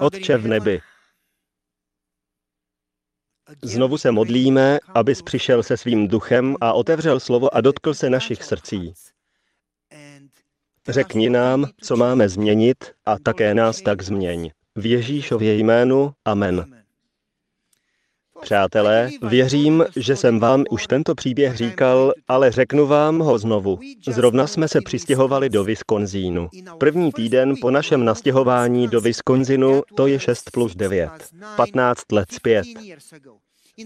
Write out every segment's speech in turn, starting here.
Otče v nebi, znovu se modlíme, abys přišel se svým duchem a otevřel slovo a dotkl se našich srdcí. Řekni nám, co máme změnit a také nás tak změň. V Ježíšově jménu. Amen. Přátelé, věřím, že jsem vám už tento příběh říkal, ale řeknu vám ho znovu. Zrovna jsme se přistěhovali do Wisconsinu. První týden po našem nastěhování do Wisconsinu, to je 6 plus 9. 15 let zpět.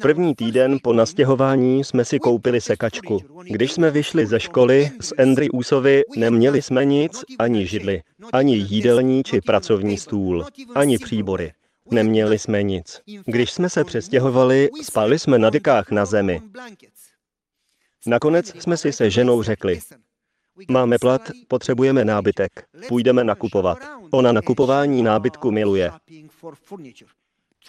První týden po nastěhování jsme si koupili sekačku. Když jsme vyšli ze školy s Andry Úsovy, neměli jsme nic, ani židli, ani jídelní či pracovní stůl, ani příbory. Neměli jsme nic. Když jsme se přestěhovali, spali jsme na dekách na zemi. Nakonec jsme si se ženou řekli, máme plat, potřebujeme nábytek, půjdeme nakupovat. Ona nakupování nábytku miluje.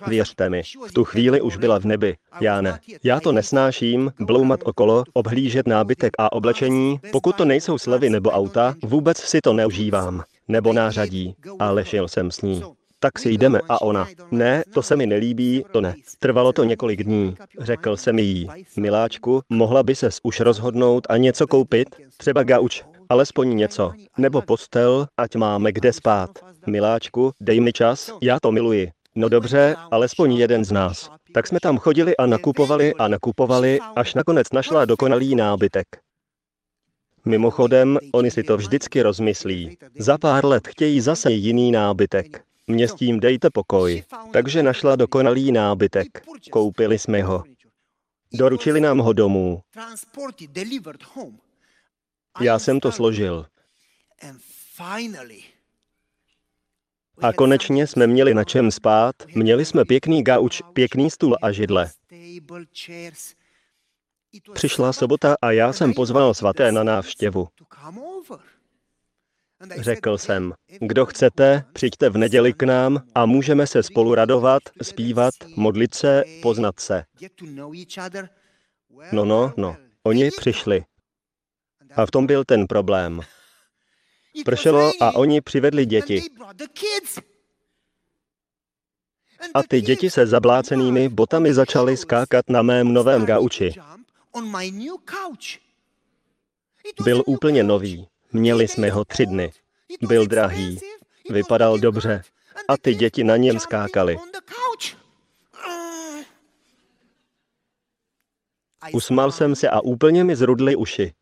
Věřte mi, v tu chvíli už byla v nebi. Já ne. Já to nesnáším, bloumat okolo, obhlížet nábytek a oblečení, pokud to nejsou slevy nebo auta, vůbec si to neužívám. Nebo nářadí. Ale šel jsem s ní. Tak si jdeme a ona. Ne, to se mi nelíbí, to ne. Trvalo to několik dní. Řekl jsem jí, miláčku, mohla by ses už rozhodnout a něco koupit? Třeba gauč, alespoň něco. Nebo postel, ať máme kde spát. Miláčku, dej mi čas, já to miluji. No dobře, alespoň jeden z nás. Tak jsme tam chodili a nakupovali a nakupovali, až nakonec našla dokonalý nábytek. Mimochodem, oni si to vždycky rozmyslí. Za pár let chtějí zase jiný nábytek. Mě s tím dejte pokoj. Takže našla dokonalý nábytek. Koupili jsme ho. Doručili nám ho domů. Já jsem to složil. A konečně jsme měli na čem spát, měli jsme pěkný gauč, pěkný stůl a židle. Přišla sobota a já jsem pozval svaté na návštěvu. Řekl jsem, kdo chcete, přijďte v neděli k nám a můžeme se spolu radovat, zpívat, modlit se, poznat se. No, no, no, oni přišli. A v tom byl ten problém. Pršelo a oni přivedli děti. A ty děti se zablácenými botami začaly skákat na mém novém gauči. Byl úplně nový. Měli jsme ho tři dny. Byl drahý. Vypadal dobře. A ty děti na něm skákaly. Usmál jsem se a úplně mi zrudly uši.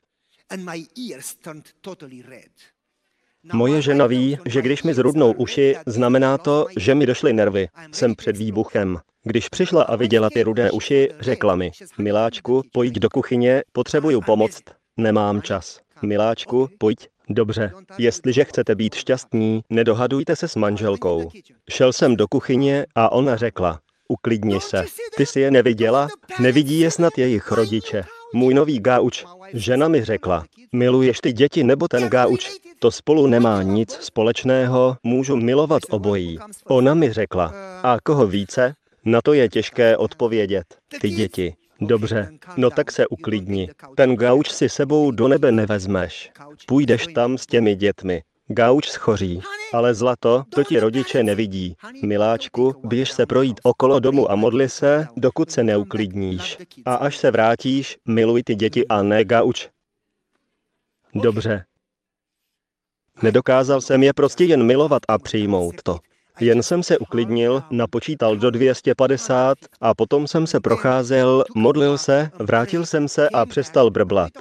Moje žena ví, že když mi zrudnou uši, znamená to, že mi došly nervy. Jsem před výbuchem. Když přišla a viděla ty rudé uši, řekla mi, miláčku, pojď do kuchyně, potřebuju pomoct. Nemám čas. Miláčku, pojď. Dobře, jestliže chcete být šťastní, nedohadujte se s manželkou. Šel jsem do kuchyně a ona řekla, uklidni se. Ty si je neviděla? Nevidí je snad jejich rodiče. Můj nový gauč. Žena mi řekla, miluješ ty děti nebo ten gauč? To spolu nemá nic společného, můžu milovat obojí. Ona mi řekla, a koho více? Na to je těžké odpovědět. Ty děti. Dobře, no tak se uklidni. Ten gauč si sebou do nebe nevezmeš. Půjdeš tam s těmi dětmi. Gauč schoří, ale zlato, to ti rodiče nevidí. Miláčku, běž se projít okolo domu a modli se, dokud se neuklidníš. A až se vrátíš, miluj ty děti a ne gauč. Dobře. Nedokázal jsem je prostě jen milovat a přijmout to. Jen jsem se uklidnil, napočítal do 250 a potom jsem se procházel, modlil se, vrátil jsem se a přestal brblat.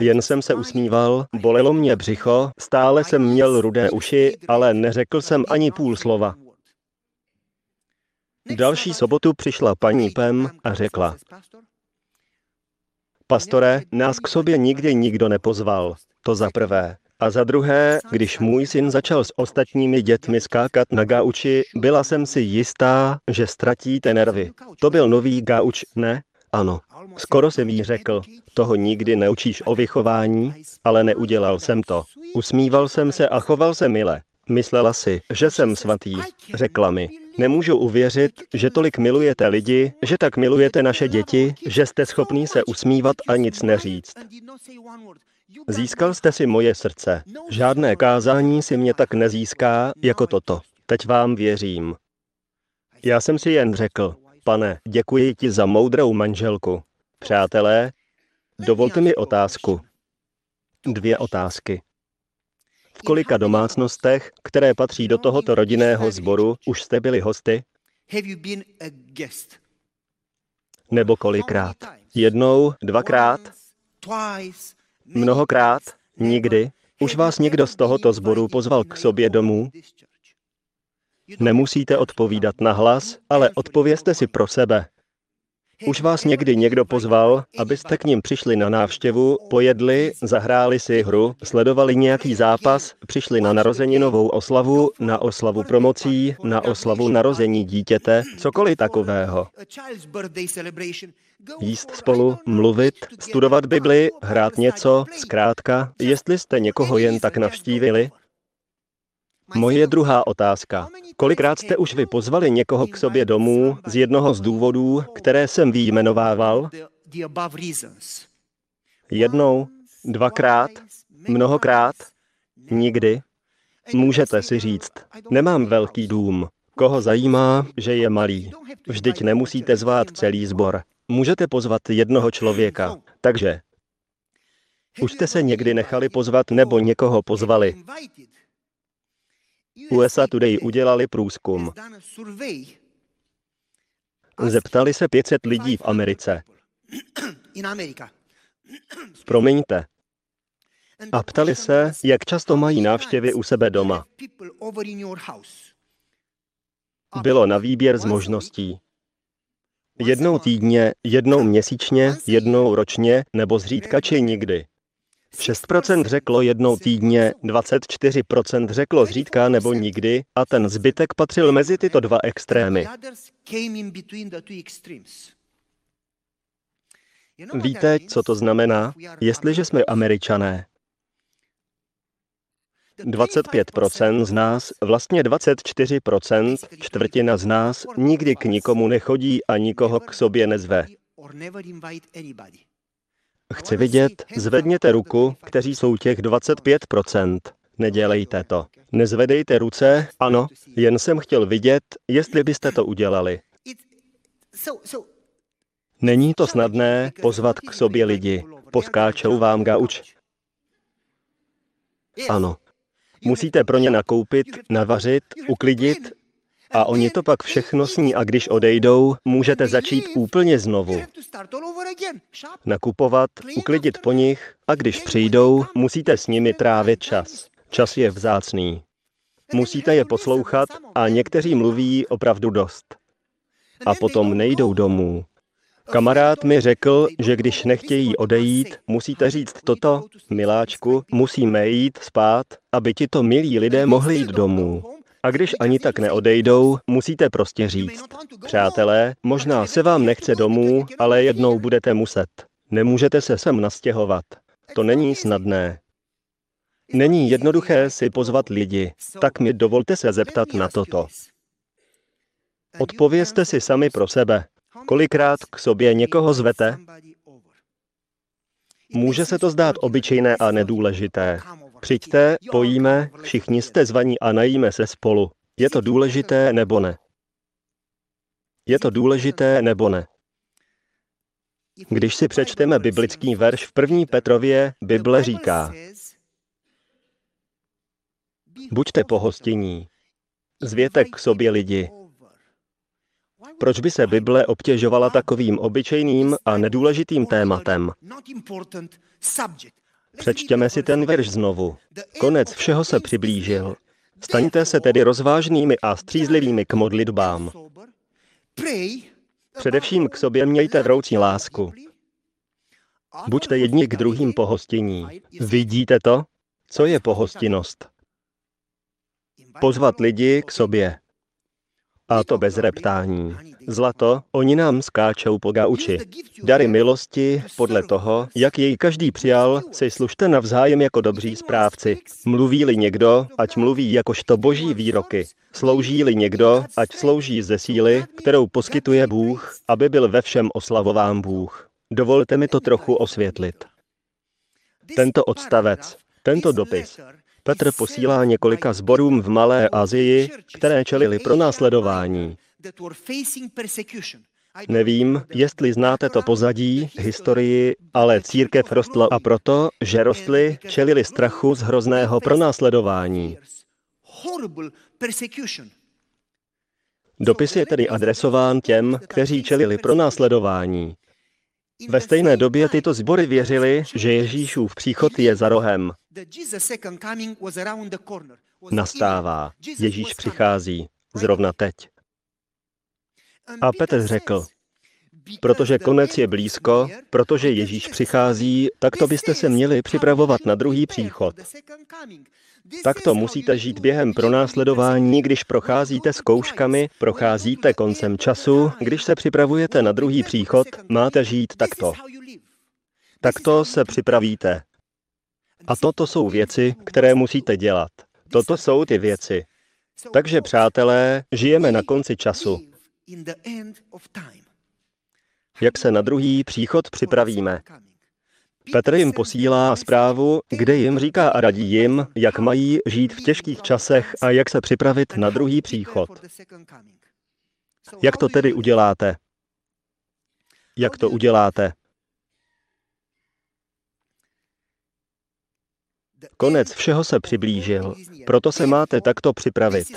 Jen jsem se usmíval, bolelo mě břicho, stále jsem měl rudé uši, ale neřekl jsem ani půl slova. Další sobotu přišla paní Pem a řekla, Pastore, nás k sobě nikdy nikdo nepozval. To za prvé. A za druhé, když můj syn začal s ostatními dětmi skákat na gauči, byla jsem si jistá, že ztratíte nervy. To byl nový gauč, ne? Ano. Skoro jsem jí řekl, toho nikdy neučíš o vychování, ale neudělal jsem to. Usmíval jsem se a choval se mile. Myslela si, že jsem svatý. Řekla mi, nemůžu uvěřit, že tolik milujete lidi, že tak milujete naše děti, že jste schopný se usmívat a nic neříct. Získal jste si moje srdce. Žádné kázání si mě tak nezíská jako toto. Teď vám věřím. Já jsem si jen řekl, pane, děkuji ti za moudrou manželku. Přátelé, dovolte mi otázku. Dvě otázky. V kolika domácnostech, které patří do tohoto rodinného sboru, už jste byli hosty? Nebo kolikrát? Jednou, dvakrát? Mnohokrát? Nikdy? Už vás někdo z tohoto sboru pozval k sobě domů? Nemusíte odpovídat na hlas, ale odpovězte si pro sebe. Už vás někdy někdo pozval, abyste k ním přišli na návštěvu, pojedli, zahráli si hru, sledovali nějaký zápas, přišli na narozeninovou oslavu, na oslavu promocí, na oslavu narození dítěte, cokoliv takového. Jíst spolu, mluvit, studovat Bibli, hrát něco, zkrátka, jestli jste někoho jen tak navštívili, Moje druhá otázka. Kolikrát jste už vy pozvali někoho k sobě domů z jednoho z důvodů, které jsem výjmenovával? Jednou, dvakrát, mnohokrát, nikdy? Můžete si říct, nemám velký dům. Koho zajímá, že je malý? Vždyť nemusíte zvát celý sbor. Můžete pozvat jednoho člověka. Takže, už jste se někdy nechali pozvat nebo někoho pozvali. USA Today udělali průzkum. Zeptali se 500 lidí v Americe. Promiňte. A ptali se, jak často mají návštěvy u sebe doma. Bylo na výběr z možností. Jednou týdně, jednou měsíčně, jednou ročně nebo zřídka či nikdy. 6% řeklo jednou týdně, 24% řeklo zřídka nebo nikdy a ten zbytek patřil mezi tyto dva extrémy. Víte, co to znamená? Jestliže jsme američané, 25% z nás, vlastně 24%, čtvrtina z nás nikdy k nikomu nechodí a nikoho k sobě nezve. Chci vidět, zvedněte ruku, kteří jsou těch 25%. Nedělejte to. Nezvedejte ruce, ano, jen jsem chtěl vidět, jestli byste to udělali. Není to snadné pozvat k sobě lidi. Poskáčou vám gauč. Ano. Musíte pro ně nakoupit, navařit, uklidit a oni to pak všechno sní a když odejdou, můžete začít úplně znovu. Nakupovat, uklidit po nich a když přijdou, musíte s nimi trávit čas. Čas je vzácný. Musíte je poslouchat a někteří mluví opravdu dost. A potom nejdou domů. Kamarád mi řekl, že když nechtějí odejít, musíte říct toto, miláčku, musíme jít spát, aby tito milí lidé mohli jít domů. A když ani tak neodejdou, musíte prostě říct. Přátelé, možná se vám nechce domů, ale jednou budete muset. Nemůžete se sem nastěhovat. To není snadné. Není jednoduché si pozvat lidi, tak mi dovolte se zeptat na toto. Odpovězte si sami pro sebe. Kolikrát k sobě někoho zvete? Může se to zdát obyčejné a nedůležité. Přijďte, pojíme, všichni jste zvaní a najíme se spolu. Je to důležité nebo ne? Je to důležité nebo ne? Když si přečteme biblický verš v první Petrově, Bible říká Buďte pohostinní, zvěte k sobě lidi. Proč by se Bible obtěžovala takovým obyčejným a nedůležitým tématem? Přečtěme si ten verš znovu. Konec všeho se přiblížil. Staňte se tedy rozvážnými a střízlivými k modlitbám. Především k sobě mějte vroucí lásku. Buďte jedni k druhým pohostinní. Vidíte to? Co je pohostinnost? Pozvat lidi k sobě. A to bez reptání. Zlato, oni nám skáčou po gauči. Dary milosti, podle toho, jak jej každý přijal, si služte navzájem jako dobří správci. Mluví-li někdo, ať mluví jakožto boží výroky. Slouží-li někdo, ať slouží ze síly, kterou poskytuje Bůh, aby byl ve všem oslavován Bůh. Dovolte mi to trochu osvětlit. Tento odstavec, tento dopis, Petr posílá několika zborům v Malé Asii, které čelili pro následování. Nevím, jestli znáte to pozadí, historii, ale církev rostla a proto, že rostly, čelili strachu z hrozného pronásledování. Dopis je tedy adresován těm, kteří čelili pronásledování. Ve stejné době tyto sbory věřili, že Ježíšův příchod je za rohem. Nastává. Ježíš přichází. Zrovna teď. A Petr řekl, protože konec je blízko, protože Ježíš přichází, tak to byste se měli připravovat na druhý příchod. Tak to musíte žít během pronásledování, když procházíte zkouškami, procházíte koncem času, když se připravujete na druhý příchod, máte žít takto. Takto se připravíte. A toto jsou věci, které musíte dělat. Toto jsou ty věci. Takže, přátelé, žijeme na konci času. Jak se na druhý příchod připravíme? Petr jim posílá zprávu, kde jim říká a radí jim, jak mají žít v těžkých časech a jak se připravit na druhý příchod. Jak to tedy uděláte? Jak to uděláte? Konec všeho se přiblížil, proto se máte takto připravit.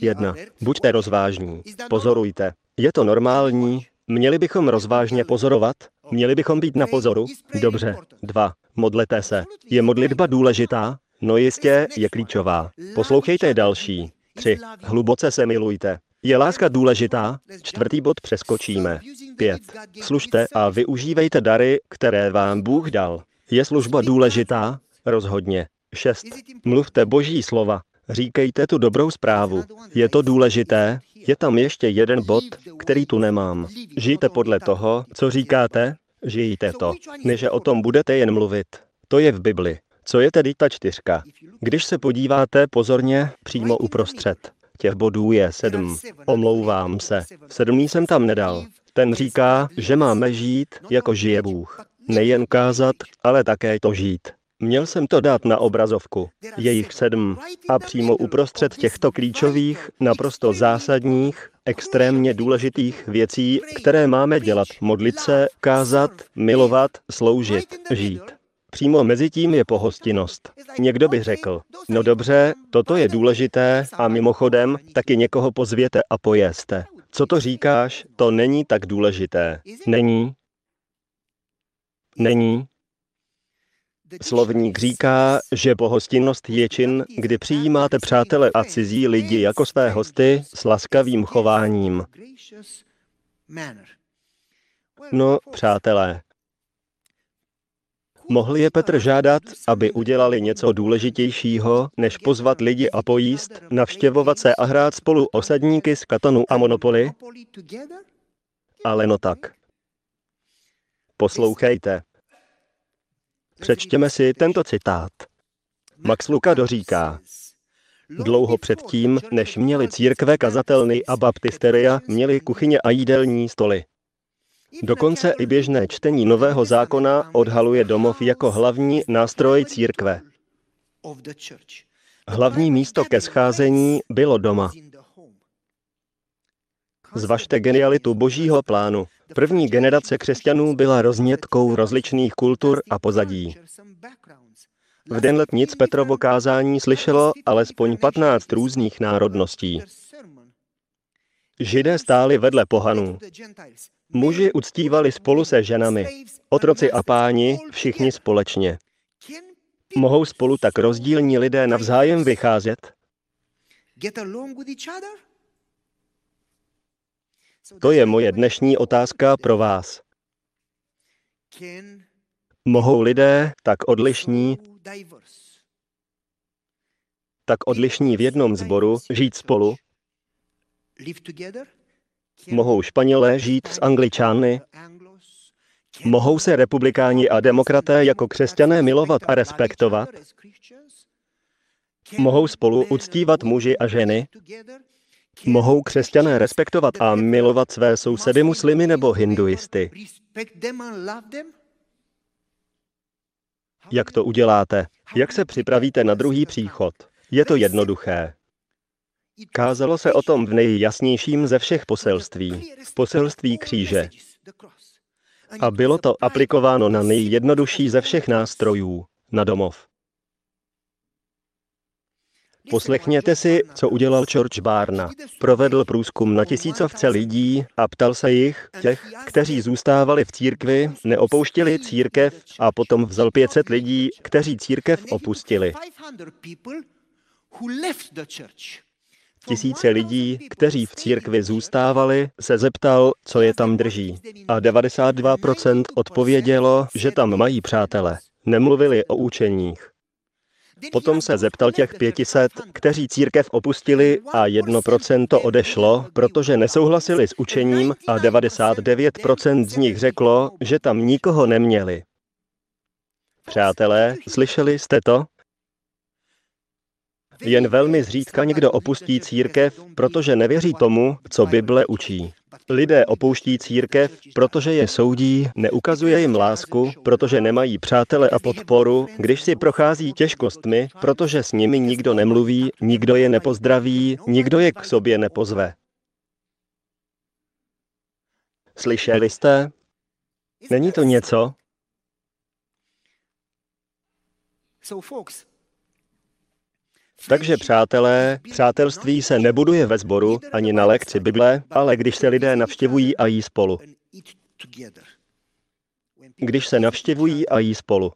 Jedna. Buďte rozvážní. Pozorujte. Je to normální? Měli bychom rozvážně pozorovat? Měli bychom být na pozoru? Dobře. Dva. Modlete se. Je modlitba důležitá? No jistě, je klíčová. Poslouchejte další. Tři. Hluboce se milujte. Je láska důležitá? Čtvrtý bod přeskočíme. Pět. Služte a využívejte dary, které vám Bůh dal. Je služba důležitá? Rozhodně. Šest. Mluvte boží slova. Říkejte tu dobrou zprávu. Je to důležité? Je tam ještě jeden bod, který tu nemám. Žijte podle toho, co říkáte, žijte to. Než o tom budete jen mluvit. To je v Bibli. Co je tedy ta čtyřka? Když se podíváte pozorně přímo uprostřed. Těch bodů je sedm. Omlouvám se. Sedmý jsem tam nedal. Ten říká, že máme žít, jako žije Bůh. Nejen kázat, ale také to žít. Měl jsem to dát na obrazovku. Je jich sedm. A přímo uprostřed těchto klíčových, naprosto zásadních, extrémně důležitých věcí, které máme dělat. Modlit se, kázat, milovat, sloužit, žít. Přímo mezi tím je pohostinnost. Někdo by řekl, no dobře, toto je důležité a mimochodem taky někoho pozvěte a pojeste. Co to říkáš, to není tak důležité. Není? Není? Slovník říká, že pohostinnost je čin, kdy přijímáte přátele a cizí lidi jako své hosty s laskavým chováním. No, přátelé, Mohl je Petr žádat, aby udělali něco důležitějšího, než pozvat lidi a pojíst, navštěvovat se a hrát spolu osadníky z Katanu a Monopoly? Ale no tak. Poslouchejte. Přečtěme si tento citát. Max Luka doříká, Dlouho předtím, než měli církve, kazatelny a baptisteria, měli kuchyně a jídelní stoly. Dokonce i běžné čtení Nového zákona odhaluje domov jako hlavní nástroj církve. Hlavní místo ke scházení bylo doma. Zvažte genialitu božího plánu. První generace křesťanů byla roznětkou rozličných kultur a pozadí. V den letnic Petrovo kázání slyšelo alespoň 15 různých národností. Židé stáli vedle pohanů. Muži uctívali spolu se ženami. Otroci a páni, všichni společně. Mohou spolu tak rozdílní lidé navzájem vycházet? To je moje dnešní otázka pro vás. Mohou lidé tak odlišní, tak odlišní v jednom zboru žít spolu? Mohou Španělé žít s Angličány? Mohou se republikáni a demokraté jako křesťané milovat a respektovat? Mohou spolu uctívat muži a ženy? Mohou křesťané respektovat a milovat své sousedy muslimy nebo hinduisty? Jak to uděláte? Jak se připravíte na druhý příchod? Je to jednoduché. Kázalo se o tom v nejjasnějším ze všech poselství, poselství kříže. A bylo to aplikováno na nejjednodušší ze všech nástrojů, na domov. Poslechněte si, co udělal George Barna. Provedl průzkum na tisícovce lidí a ptal se jich, těch, kteří zůstávali v církvi, neopouštěli církev a potom vzal 500 lidí, kteří církev opustili. Tisíce lidí, kteří v církvi zůstávali, se zeptal, co je tam drží. A 92% odpovědělo, že tam mají přátele. Nemluvili o učeních. Potom se zeptal těch 500, kteří církev opustili a 1% odešlo, protože nesouhlasili s učením a 99% z nich řeklo, že tam nikoho neměli. Přátelé, slyšeli jste to? Jen velmi zřídka někdo opustí církev, protože nevěří tomu, co Bible učí. Lidé opouští církev, protože je soudí, neukazuje jim lásku, protože nemají přátele a podporu, když si prochází těžkostmi, protože s nimi nikdo nemluví, nikdo je nepozdraví, nikdo je k sobě nepozve. Slyšeli jste? Není to něco? Takže přátelé, přátelství se nebuduje ve sboru ani na lekci Bible, ale když se lidé navštěvují a jí spolu. Když se navštěvují a jí spolu.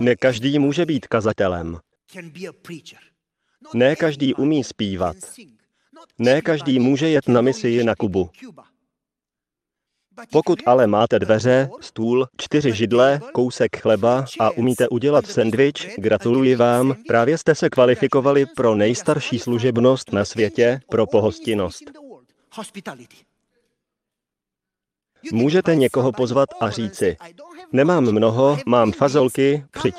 Ne každý může být kazatelem. Ne každý umí zpívat. Ne každý může jet na misi na Kubu. Pokud ale máte dveře, stůl, čtyři židle, kousek chleba a umíte udělat sendvič, gratuluji vám, právě jste se kvalifikovali pro nejstarší služebnost na světě, pro pohostinnost. Můžete někoho pozvat a říci, nemám mnoho, mám fazolky, přijď.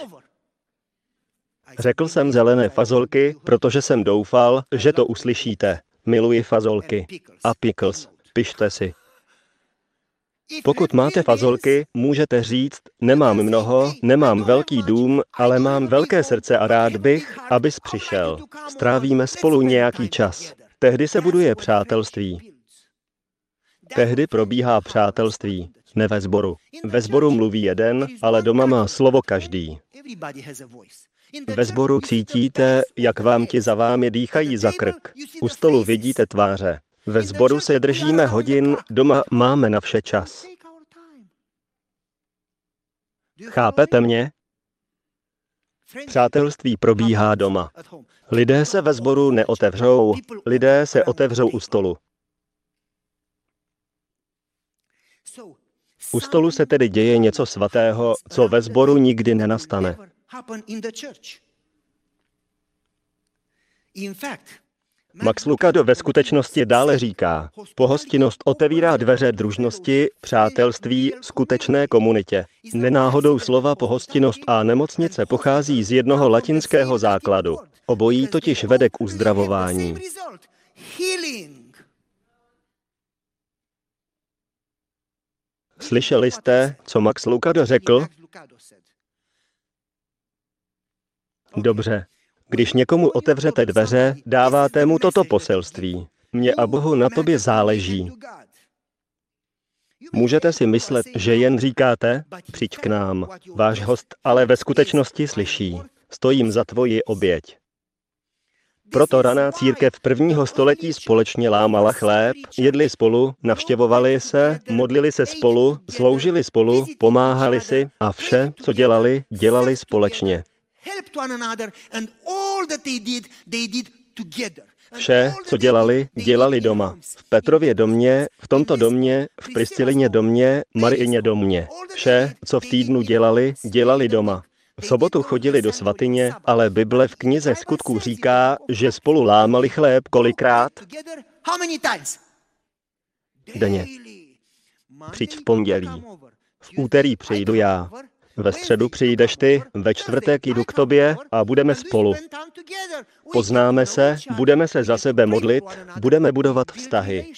Řekl jsem zelené fazolky, protože jsem doufal, že to uslyšíte. Miluji fazolky. A pickles. Pište si. Pokud máte fazolky, můžete říct, nemám mnoho, nemám velký dům, ale mám velké srdce a rád bych, abys přišel. Strávíme spolu nějaký čas. Tehdy se buduje přátelství. Tehdy probíhá přátelství, ne ve sboru. Ve sboru mluví jeden, ale doma má slovo každý. Ve sboru cítíte, jak vám ti za vámi dýchají za krk. U stolu vidíte tváře. Ve sboru se držíme hodin, doma máme na vše čas. Chápete mě? Přátelství probíhá doma. Lidé se ve sboru neotevřou, lidé se otevřou u stolu. U stolu se tedy děje něco svatého, co ve sboru nikdy nenastane. Max Lucado ve skutečnosti dále říká, pohostinnost otevírá dveře družnosti, přátelství, skutečné komunitě. Nenáhodou slova pohostinnost a nemocnice pochází z jednoho latinského základu. Obojí totiž vede k uzdravování. Slyšeli jste, co Max Lucado řekl? Dobře, když někomu otevřete dveře, dáváte mu toto poselství. Mně a Bohu na tobě záleží. Můžete si myslet, že jen říkáte, přijď k nám. Váš host ale ve skutečnosti slyší. Stojím za tvoji oběť. Proto raná církev prvního století společně lámala chléb, jedli spolu, navštěvovali se, modlili se spolu, sloužili spolu, pomáhali si a vše, co dělali, dělali společně. Vše, co dělali, dělali doma. V Petrově domě, v tomto domě, v Pristilině domě, Mariině domě. Vše, co v týdnu dělali, dělali doma. V sobotu chodili do svatyně, ale Bible v knize skutků říká, že spolu lámali chléb kolikrát? Denně. Přijď v pondělí. V úterý přijdu já. Ve středu přijdeš ty, ve čtvrtek jdu k tobě a budeme spolu. Poznáme se, budeme se za sebe modlit, budeme budovat vztahy.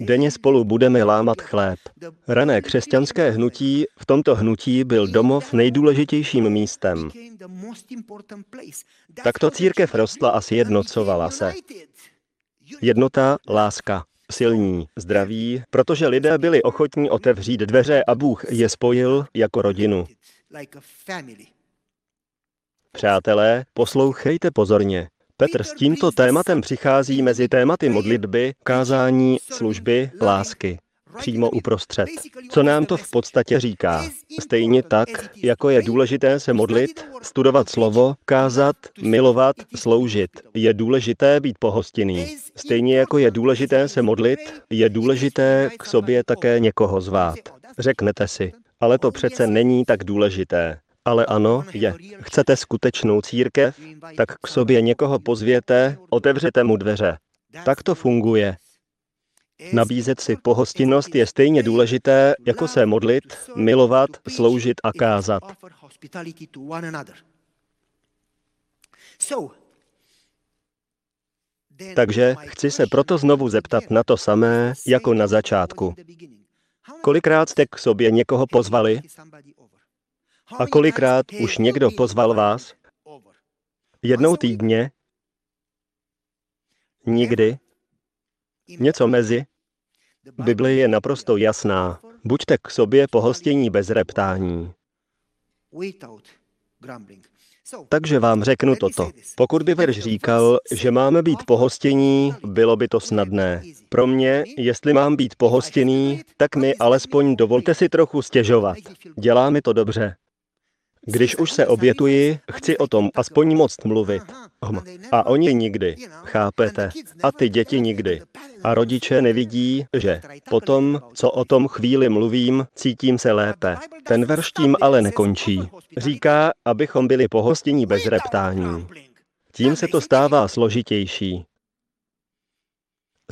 Denně spolu budeme lámat chléb. Rané křesťanské hnutí, v tomto hnutí byl domov nejdůležitějším místem. Takto církev rostla a sjednocovala se. Jednota, láska, silní, zdraví, protože lidé byli ochotní otevřít dveře a Bůh je spojil jako rodinu. Přátelé, poslouchejte pozorně. Petr s tímto tématem přichází mezi tématy modlitby, kázání, služby, lásky. Přímo uprostřed. Co nám to v podstatě říká? Stejně tak, jako je důležité se modlit, studovat slovo, kázat, milovat, sloužit. Je důležité být pohostinný. Stejně jako je důležité se modlit, je důležité k sobě také někoho zvát. Řeknete si, ale to přece není tak důležité. Ale ano, je. Chcete skutečnou církev? Tak k sobě někoho pozvěte, otevřete mu dveře. Tak to funguje. Nabízet si pohostinnost je stejně důležité, jako se modlit, milovat, sloužit a kázat. Takže chci se proto znovu zeptat na to samé, jako na začátku. Kolikrát jste k sobě někoho pozvali? A kolikrát už někdo pozval vás? Jednou týdně? Nikdy? Něco mezi? Bible je naprosto jasná. Buďte k sobě pohostění bez reptání. Takže vám řeknu toto. Pokud by verš říkal, že máme být pohostění, bylo by to snadné. Pro mě, jestli mám být pohostěný, tak mi alespoň dovolte si trochu stěžovat. Dělá mi to dobře. Když už se obětuji, chci o tom aspoň moc mluvit. A oni nikdy, chápete? A ty děti nikdy. A rodiče nevidí, že potom, co o tom chvíli mluvím, cítím se lépe. Ten verš tím ale nekončí. Říká, abychom byli pohostění bez reptání. Tím se to stává složitější.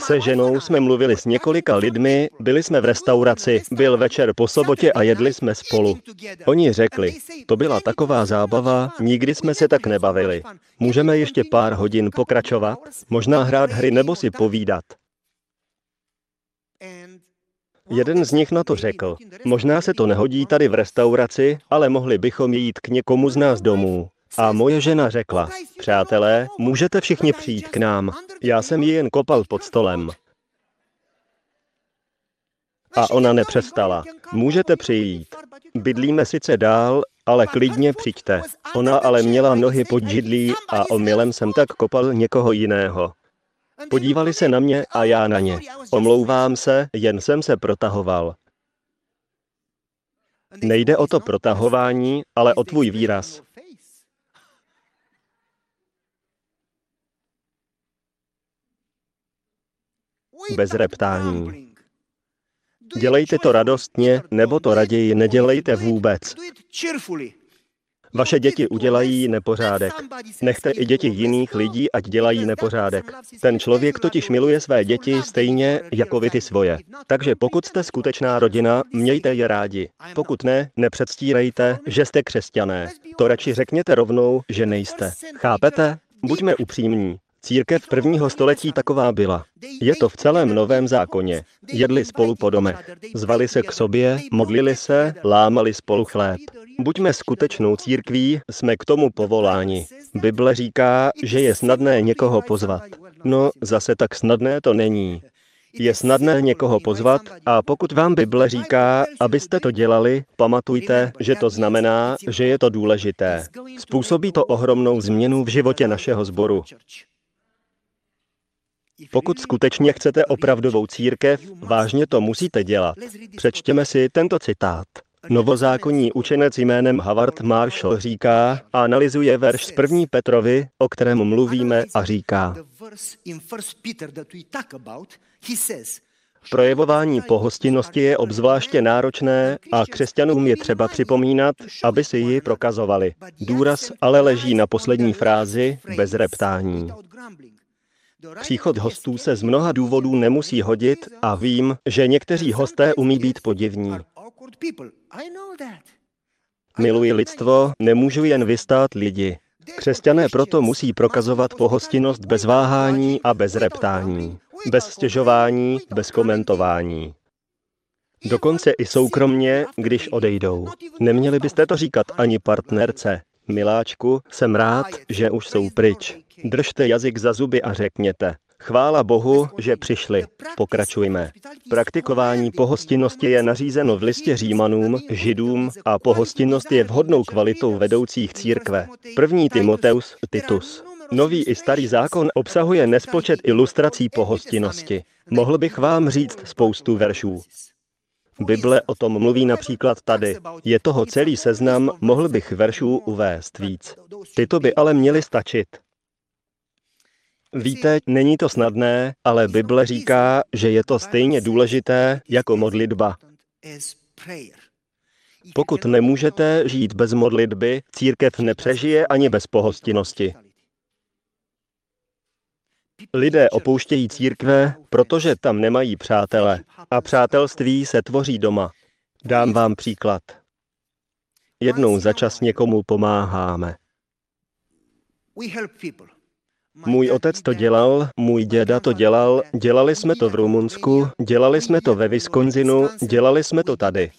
Se ženou jsme mluvili s několika lidmi, byli jsme v restauraci, byl večer po sobotě a jedli jsme spolu. Oni řekli, to byla taková zábava, nikdy jsme se tak nebavili. Můžeme ještě pár hodin pokračovat, možná hrát hry nebo si povídat. Jeden z nich na to řekl, možná se to nehodí tady v restauraci, ale mohli bychom jít k někomu z nás domů. A moje žena řekla, přátelé, můžete všichni přijít k nám. Já jsem ji jen kopal pod stolem. A ona nepřestala. Můžete přijít. Bydlíme sice dál, ale klidně přijďte. Ona ale měla nohy pod židlí a omylem jsem tak kopal někoho jiného. Podívali se na mě a já na ně. Omlouvám se, jen jsem se protahoval. Nejde o to protahování, ale o tvůj výraz. Bez reptání. Dělejte to radostně, nebo to raději nedělejte vůbec. Vaše děti udělají nepořádek. Nechte i děti jiných lidí, ať dělají nepořádek. Ten člověk totiž miluje své děti stejně jako vy ty svoje. Takže pokud jste skutečná rodina, mějte je rádi. Pokud ne, nepředstírejte, že jste křesťané. To radši řekněte rovnou, že nejste. Chápete? Buďme upřímní. Církev prvního století taková byla. Je to v celém novém zákoně. Jedli spolu po domech. Zvali se k sobě, modlili se, lámali spolu chléb. Buďme skutečnou církví, jsme k tomu povoláni. Bible říká, že je snadné někoho pozvat. No, zase tak snadné to není. Je snadné někoho pozvat a pokud vám Bible říká, abyste to dělali, pamatujte, že to znamená, že je to důležité. Způsobí to ohromnou změnu v životě našeho sboru. Pokud skutečně chcete opravdovou církev, vážně to musíte dělat. Přečtěme si tento citát. Novozákonní učenec jménem Howard Marshall říká a analyzuje verš z první Petrovi, o kterém mluvíme a říká. Projevování pohostinnosti je obzvláště náročné a křesťanům je třeba připomínat, aby si ji prokazovali. Důraz ale leží na poslední frázi bez reptání. Příchod hostů se z mnoha důvodů nemusí hodit a vím, že někteří hosté umí být podivní. Miluji lidstvo, nemůžu jen vystát lidi. Křesťané proto musí prokazovat pohostinnost bez váhání a bez reptání. Bez stěžování, bez komentování. Dokonce i soukromně, když odejdou. Neměli byste to říkat ani partnerce. Miláčku, jsem rád, že už jsou pryč. Držte jazyk za zuby a řekněte. Chvála Bohu, že přišli. Pokračujme. Praktikování pohostinnosti je nařízeno v listě Římanům, Židům a pohostinnost je vhodnou kvalitou vedoucích církve. První Timoteus, Titus. Nový i starý zákon obsahuje nespočet ilustrací pohostinnosti. Mohl bych vám říct spoustu veršů. Bible o tom mluví například tady. Je toho celý seznam, mohl bych veršů uvést víc. Tyto by ale měly stačit. Víte, není to snadné, ale Bible říká, že je to stejně důležité jako modlitba. Pokud nemůžete žít bez modlitby, církev nepřežije ani bez pohostinnosti. Lidé opouštějí církve, protože tam nemají přátele a přátelství se tvoří doma. Dám vám příklad. Jednou za čas někomu pomáháme. Můj otec to dělal, můj děda to dělal, dělali jsme to v Rumunsku, dělali jsme to ve Wisconsinu, dělali jsme to tady.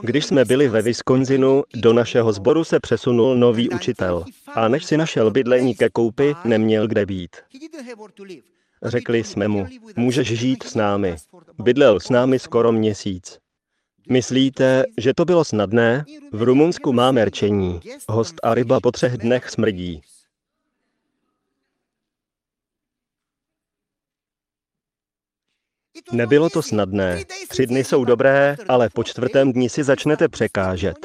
Když jsme byli ve Wisconsinu, do našeho sboru se přesunul nový učitel. A než si našel bydlení ke koupi, neměl kde být. Řekli jsme mu, můžeš žít s námi. Bydlel s námi skoro měsíc. Myslíte, že to bylo snadné? V Rumunsku máme rčení. Host a ryba po třech dnech smrdí. Nebylo to snadné. Tři dny jsou dobré, ale po čtvrtém dni si začnete překážet.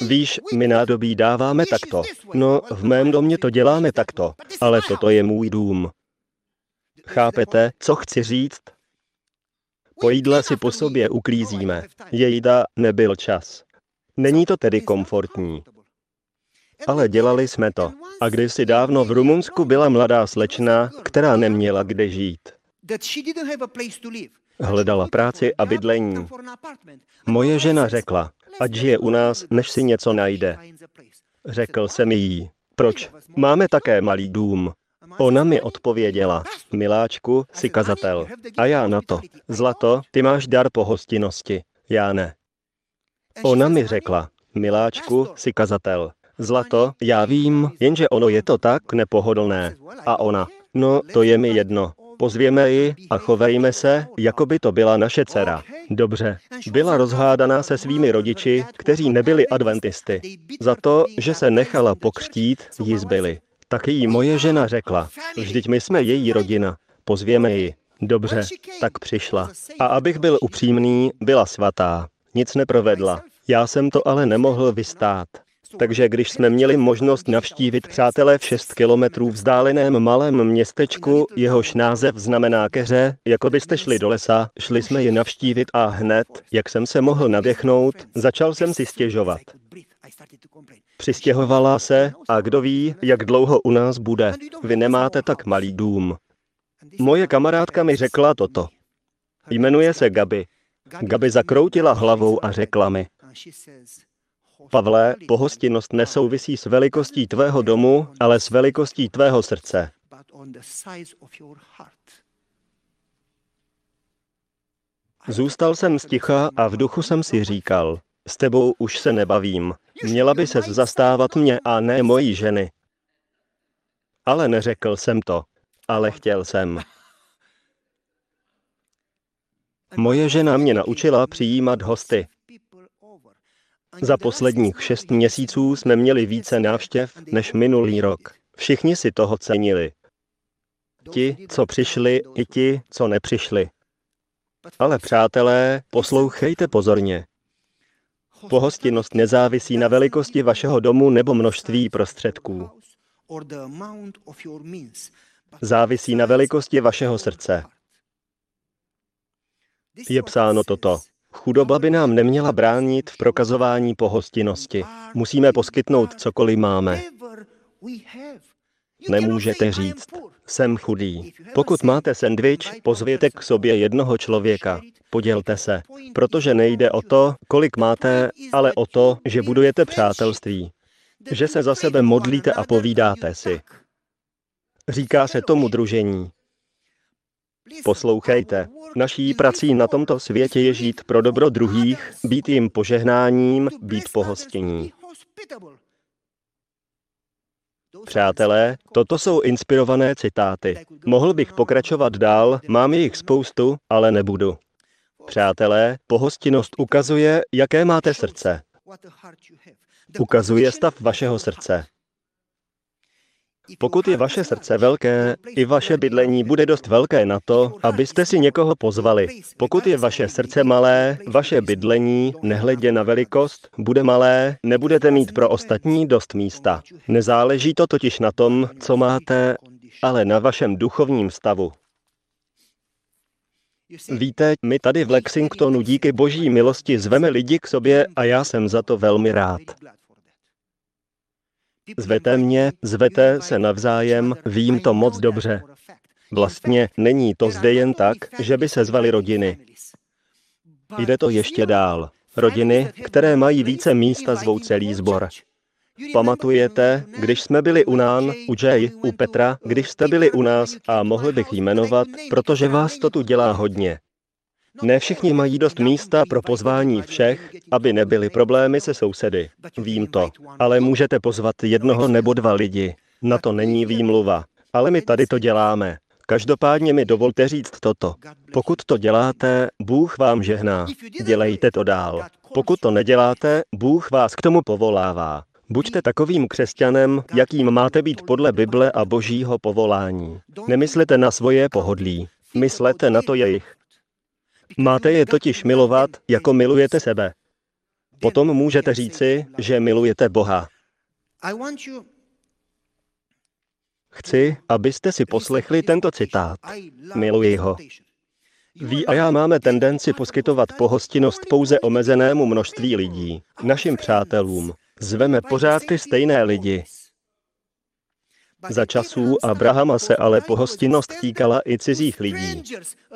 Víš, my nádobí dáváme takto. No, v mém domě to děláme takto, ale toto je můj dům. Chápete, co chci říct? Po jídle si po sobě uklízíme. Jejda nebyl čas. Není to tedy komfortní. Ale dělali jsme to. A kdysi dávno v Rumunsku byla mladá slečna, která neměla kde žít. Hledala práci a bydlení. Moje žena řekla, ať žije u nás, než si něco najde. Řekl jsem jí, proč? Máme také malý dům. Ona mi odpověděla, miláčku, si kazatel. A já na to, zlato, ty máš dar pohostinnosti, já ne. Ona mi řekla, miláčku, si kazatel. Zlato, já vím, jenže ono je to tak nepohodlné. A ona, no to je mi jedno. Pozvěme ji a chovejme se, jako by to byla naše dcera. Dobře. Byla rozhádaná se svými rodiči, kteří nebyli adventisty. Za to, že se nechala pokřtít, jí zbyli. Tak jí moje žena řekla, vždyť my jsme její rodina, pozvěme ji. Dobře, tak přišla. A abych byl upřímný, byla svatá. Nic neprovedla. Já jsem to ale nemohl vystát. Takže když jsme měli možnost navštívit přátelé v 6 kilometrů vzdáleném malém městečku, jehož název znamená keře, jako byste šli do lesa, šli jsme je navštívit a hned, jak jsem se mohl nadechnout, začal jsem si stěžovat. Přistěhovala se a kdo ví, jak dlouho u nás bude. Vy nemáte tak malý dům. Moje kamarádka mi řekla toto. Jmenuje se Gabi. Gabi zakroutila hlavou a řekla mi, Pavle, pohostinnost nesouvisí s velikostí tvého domu, ale s velikostí tvého srdce. Zůstal jsem sticha a v duchu jsem si říkal, s tebou už se nebavím. Měla by se zastávat mě a ne mojí ženy. Ale neřekl jsem to, ale chtěl jsem. Moje žena mě naučila přijímat hosty. Za posledních šest měsíců jsme měli více návštěv než minulý rok. Všichni si toho cenili. Ti, co přišli, i ti, co nepřišli. Ale přátelé, poslouchejte pozorně. Pohostinnost nezávisí na velikosti vašeho domu nebo množství prostředků. Závisí na velikosti vašeho srdce. Je psáno toto. Chudoba by nám neměla bránit v prokazování pohostinnosti. Musíme poskytnout cokoliv máme. Nemůžete říct, jsem chudý. Pokud máte sendvič, pozvěte k sobě jednoho člověka. Podělte se, protože nejde o to, kolik máte, ale o to, že budujete přátelství. Že se za sebe modlíte a povídáte si. Říká se tomu družení. Poslouchejte, naší prací na tomto světě je žít pro dobro druhých, být jim požehnáním, být pohostění. Přátelé, toto jsou inspirované citáty. Mohl bych pokračovat dál, mám jich spoustu, ale nebudu. Přátelé, pohostinnost ukazuje, jaké máte srdce. Ukazuje stav vašeho srdce. Pokud je vaše srdce velké, i vaše bydlení bude dost velké na to, abyste si někoho pozvali. Pokud je vaše srdce malé, vaše bydlení, nehledě na velikost, bude malé, nebudete mít pro ostatní dost místa. Nezáleží to totiž na tom, co máte, ale na vašem duchovním stavu. Víte, my tady v Lexingtonu díky boží milosti zveme lidi k sobě a já jsem za to velmi rád. Zvete mě, zvete se navzájem, vím to moc dobře. Vlastně není to zde jen tak, že by se zvali rodiny. Jde to ještě dál. Rodiny, které mají více místa, zvou celý zbor. Pamatujete, když jsme byli u Nán, u Jay, u Petra, když jste byli u nás a mohli bych jmenovat, protože vás to tu dělá hodně. Ne všichni mají dost místa pro pozvání všech, aby nebyly problémy se sousedy. Vím to. Ale můžete pozvat jednoho nebo dva lidi. Na to není výmluva. Ale my tady to děláme. Každopádně mi dovolte říct toto. Pokud to děláte, Bůh vám žehná. Dělejte to dál. Pokud to neděláte, Bůh vás k tomu povolává. Buďte takovým křesťanem, jakým máte být podle Bible a božího povolání. Nemyslete na svoje pohodlí. Myslete na to jejich. Máte je totiž milovat, jako milujete sebe. Potom můžete říci, že milujete Boha. Chci, abyste si poslechli tento citát. Miluji ho. Ví a já máme tendenci poskytovat pohostinnost pouze omezenému množství lidí, našim přátelům. Zveme pořád ty stejné lidi. Za časů Abrahama se ale pohostinnost týkala i cizích lidí.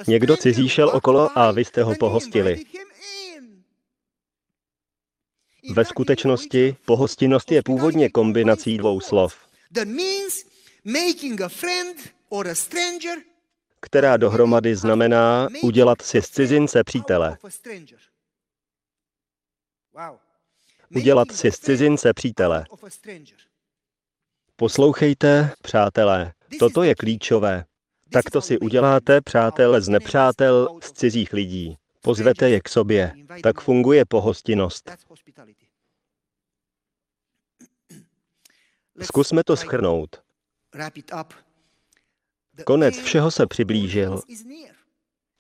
Někdo cizí šel okolo a vy jste ho pohostili. Ve skutečnosti pohostinnost je původně kombinací dvou slov, která dohromady znamená udělat si z cizince přítele. Udělat si z cizince přítele. Poslouchejte, přátelé, toto je klíčové. Takto si uděláte přátel z nepřátel z cizích lidí. Pozvete je k sobě. Tak funguje pohostinnost. Zkusme to schrnout. Konec všeho se přiblížil.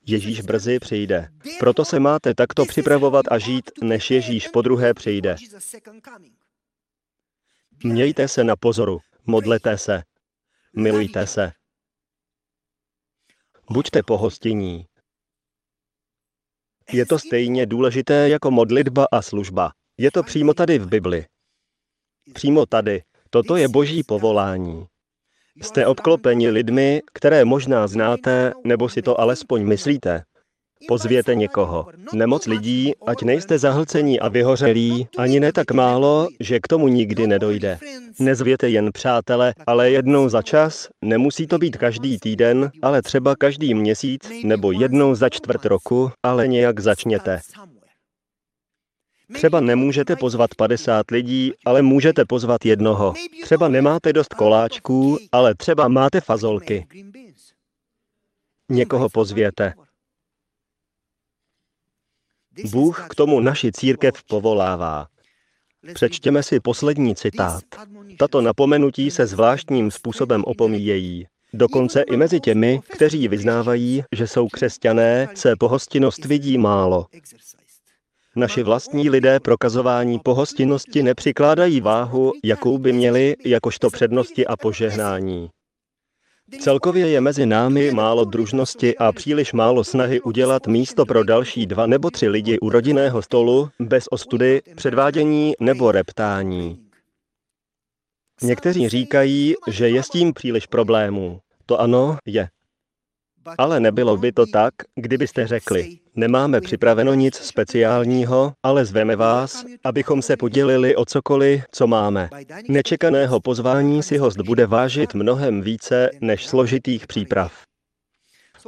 Ježíš brzy přijde. Proto se máte takto připravovat a žít, než Ježíš po druhé přijde. Mějte se na pozoru, modlete se, milujte se. Buďte pohostinní. Je to stejně důležité jako modlitba a služba. Je to přímo tady v Bibli. Přímo tady. Toto je boží povolání. Jste obklopeni lidmi, které možná znáte, nebo si to alespoň myslíte. Pozvěte někoho. Nemoc lidí, ať nejste zahlcení a vyhořelí, ani ne tak málo, že k tomu nikdy nedojde. Nezvěte jen přátele, ale jednou za čas, nemusí to být každý týden, ale třeba každý měsíc, nebo jednou za čtvrt roku, ale nějak začněte. Třeba nemůžete pozvat 50 lidí, ale můžete pozvat jednoho. Třeba nemáte dost koláčků, ale třeba máte fazolky. Někoho pozvěte. Bůh k tomu naši církev povolává. Přečtěme si poslední citát. Tato napomenutí se zvláštním způsobem opomíjejí. Dokonce i mezi těmi, kteří vyznávají, že jsou křesťané, se pohostinnost vidí málo. Naši vlastní lidé prokazování pohostinnosti nepřikládají váhu, jakou by měli, jakožto přednosti a požehnání. Celkově je mezi námi málo družnosti a příliš málo snahy udělat místo pro další dva nebo tři lidi u rodinného stolu bez ostudy, předvádění nebo reptání. Někteří říkají, že je s tím příliš problémů. To ano, je. Ale nebylo by to tak, kdybyste řekli, Nemáme připraveno nic speciálního, ale zveme vás, abychom se podělili o cokoliv, co máme. Nečekaného pozvání si host bude vážit mnohem více než složitých příprav.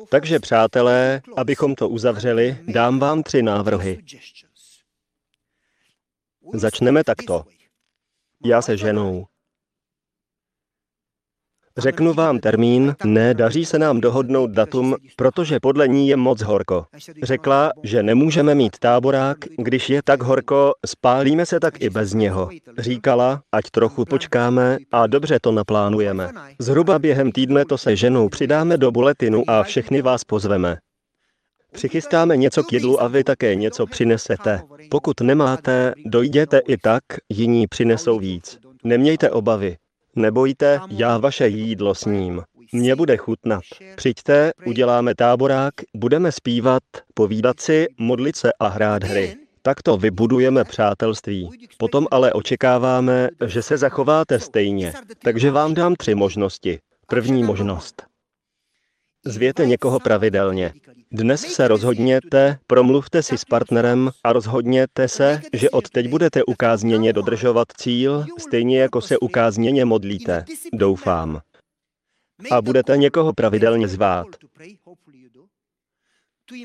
Takže přátelé, abychom to uzavřeli, dám vám tři návrhy. Začneme takto. Já se ženou. Řeknu vám termín, ne, daří se nám dohodnout datum, protože podle ní je moc horko. Řekla, že nemůžeme mít táborák, když je tak horko, spálíme se tak i bez něho. Říkala, ať trochu počkáme a dobře to naplánujeme. Zhruba během týdne to se ženou přidáme do buletinu a všechny vás pozveme. Přichystáme něco k jídlu a vy také něco přinesete. Pokud nemáte, dojděte i tak, jiní přinesou víc. Nemějte obavy. Nebojte, já vaše jídlo s ním. Mně bude chutnat. Přijďte, uděláme táborák, budeme zpívat, povídat si, modlit se a hrát hry. Takto vybudujeme přátelství. Potom ale očekáváme, že se zachováte stejně. Takže vám dám tři možnosti. První možnost. Zvěte někoho pravidelně. Dnes se rozhodněte, promluvte si s partnerem a rozhodněte se, že od teď budete ukázněně dodržovat cíl, stejně jako se ukázněně modlíte. Doufám. A budete někoho pravidelně zvát.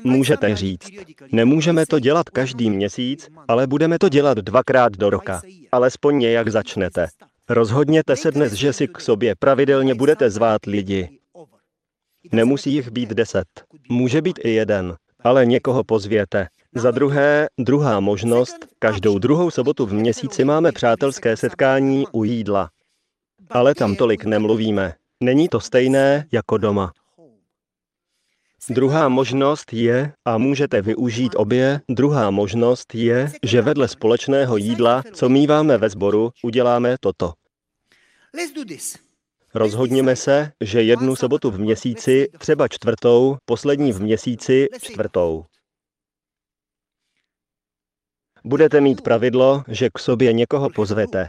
Můžete říct, nemůžeme to dělat každý měsíc, ale budeme to dělat dvakrát do roka. Alespoň nějak začnete. Rozhodněte se dnes, že si k sobě pravidelně budete zvát lidi, Nemusí jich být deset. Může být i jeden, ale někoho pozvěte. Za druhé, druhá možnost, každou druhou sobotu v měsíci máme přátelské setkání u jídla. Ale tam tolik nemluvíme. Není to stejné jako doma. Druhá možnost je, a můžete využít obě, druhá možnost je, že vedle společného jídla, co míváme ve sboru, uděláme toto. Rozhodněme se, že jednu sobotu v měsíci, třeba čtvrtou, poslední v měsíci, čtvrtou. Budete mít pravidlo, že k sobě někoho pozvete.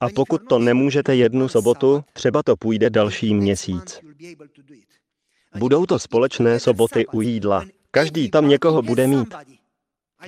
A pokud to nemůžete jednu sobotu, třeba to půjde další měsíc. Budou to společné soboty u jídla. Každý tam někoho bude mít.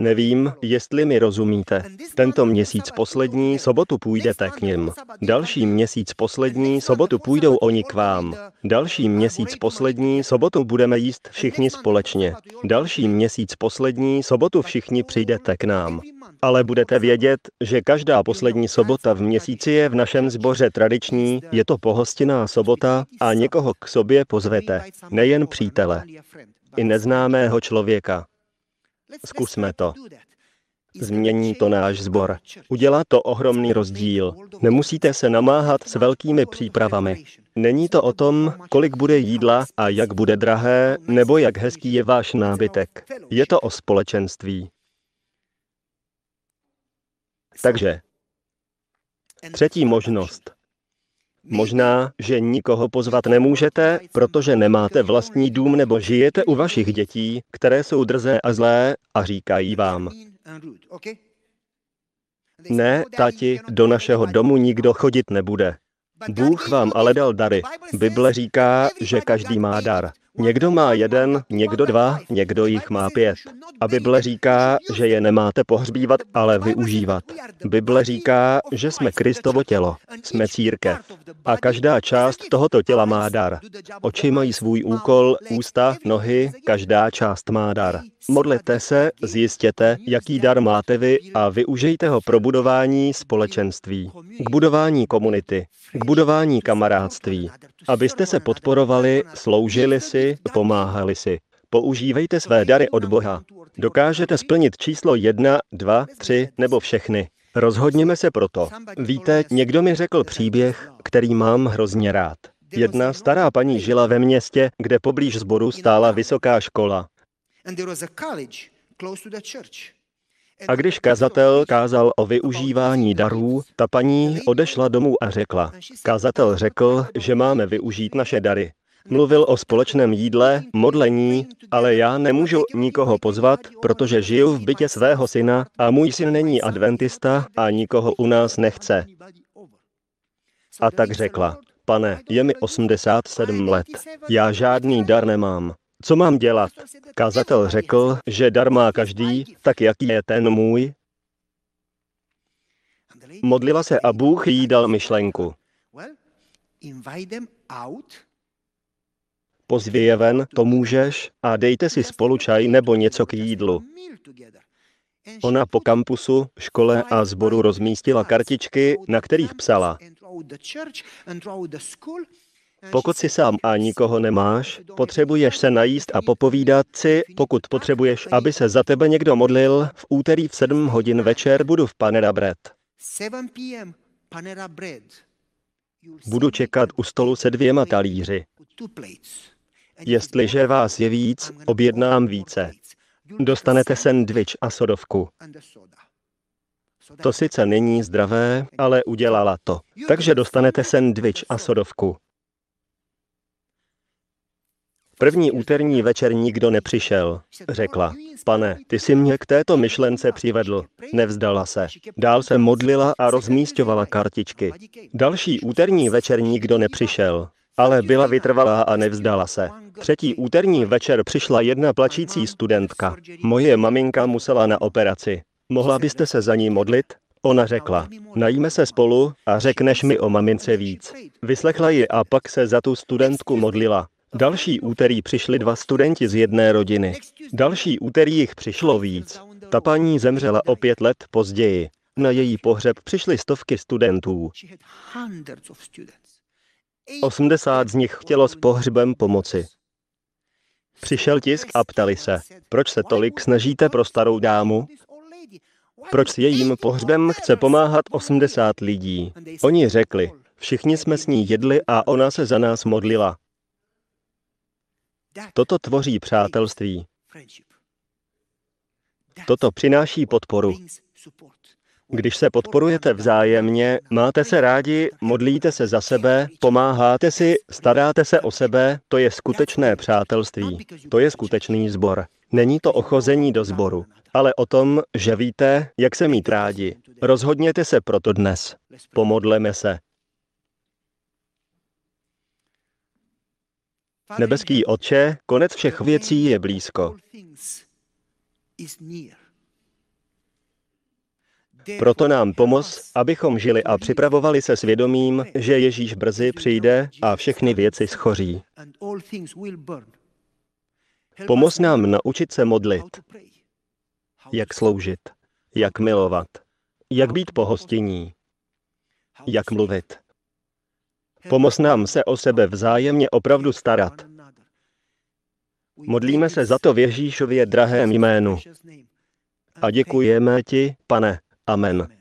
Nevím, jestli mi rozumíte. Tento měsíc poslední sobotu půjdete k ním. Další měsíc poslední sobotu půjdou oni k vám. Další měsíc poslední sobotu budeme jíst všichni společně. Další měsíc poslední sobotu všichni přijdete k nám. Ale budete vědět, že každá poslední sobota v měsíci je v našem sboře tradiční, je to pohostinná sobota a někoho k sobě pozvete, nejen přítele, i neznámého člověka. Zkusme to. Změní to náš sbor. Udělá to ohromný rozdíl. Nemusíte se namáhat s velkými přípravami. Není to o tom, kolik bude jídla a jak bude drahé, nebo jak hezký je váš nábytek. Je to o společenství. Takže, třetí možnost. Možná, že nikoho pozvat nemůžete, protože nemáte vlastní dům nebo žijete u vašich dětí, které jsou drzé a zlé a říkají vám. Ne, tati, do našeho domu nikdo chodit nebude. Bůh vám ale dal dary. Bible říká, že každý má dar. Někdo má jeden, někdo dva, někdo jich má pět. A Bible říká, že je nemáte pohřbívat, ale využívat. Bible říká, že jsme Kristovo tělo, jsme církev. A každá část tohoto těla má dar. Oči mají svůj úkol, ústa, nohy, každá část má dar. Modlete se, zjistěte, jaký dar máte vy a využijte ho pro budování společenství, k budování komunity, k budování kamarádství, abyste se podporovali, sloužili si, pomáhali si. Používejte své dary od Boha. Dokážete splnit číslo jedna, dva, tři nebo všechny. Rozhodněme se proto. Víte, někdo mi řekl příběh, který mám hrozně rád. Jedna stará paní žila ve městě, kde poblíž zboru stála vysoká škola. A když kazatel kázal o využívání darů, ta paní odešla domů a řekla, kazatel řekl, že máme využít naše dary. Mluvil o společném jídle, modlení, ale já nemůžu nikoho pozvat, protože žiju v bytě svého syna a můj syn není adventista a nikoho u nás nechce. A tak řekla, Pane, je mi 87 let. Já žádný dar nemám. Co mám dělat? Kazatel řekl, že dar má každý, tak jaký je ten můj? Modlila se a Bůh jí dal myšlenku. Pozvi je ven, to můžeš, a dejte si spolu čaj nebo něco k jídlu. Ona po kampusu, škole a sboru rozmístila kartičky, na kterých psala. Pokud si sám a nikoho nemáš, potřebuješ se najíst a popovídat si, pokud potřebuješ, aby se za tebe někdo modlil, v úterý v 7 hodin večer budu v Panera Bread. Budu čekat u stolu se dvěma talíři. Jestliže vás je víc, objednám více. Dostanete sendvič a sodovku. To sice není zdravé, ale udělala to. Takže dostanete sendvič a sodovku. První úterní večer nikdo nepřišel. Řekla, pane, ty jsi mě k této myšlence přivedl. Nevzdala se. Dál se modlila a rozmístěvala kartičky. Další úterní večer nikdo nepřišel. Ale byla vytrvalá a nevzdala se. Třetí úterní večer přišla jedna plačící studentka. Moje maminka musela na operaci. Mohla byste se za ní modlit? Ona řekla, najíme se spolu a řekneš mi o mamince víc. Vyslechla ji a pak se za tu studentku modlila. Další úterý přišli dva studenti z jedné rodiny. Další úterý jich přišlo víc. Ta paní zemřela o pět let později. Na její pohřeb přišly stovky studentů. 80 z nich chtělo s pohřbem pomoci. Přišel tisk a ptali se, proč se tolik snažíte pro starou dámu? Proč s jejím pohřbem chce pomáhat 80 lidí? Oni řekli, všichni jsme s ní jedli a ona se za nás modlila. Toto tvoří přátelství. Toto přináší podporu. Když se podporujete vzájemně, máte se rádi, modlíte se za sebe, pomáháte si, staráte se o sebe, to je skutečné přátelství. To je skutečný sbor. Není to ochození do sboru, ale o tom, že víte, jak se mít rádi. Rozhodněte se proto dnes. Pomodleme se. Nebeský Otče, konec všech věcí je blízko. Proto nám pomoz, abychom žili a připravovali se svědomím, že Ježíš brzy přijde a všechny věci schoří. Pomoz nám naučit se modlit, jak sloužit, jak milovat, jak být pohostinní, jak mluvit. Pomoz nám se o sebe vzájemně opravdu starat. Modlíme se za to v Ježíšově drahém jménu. A děkujeme ti, pane. Amen.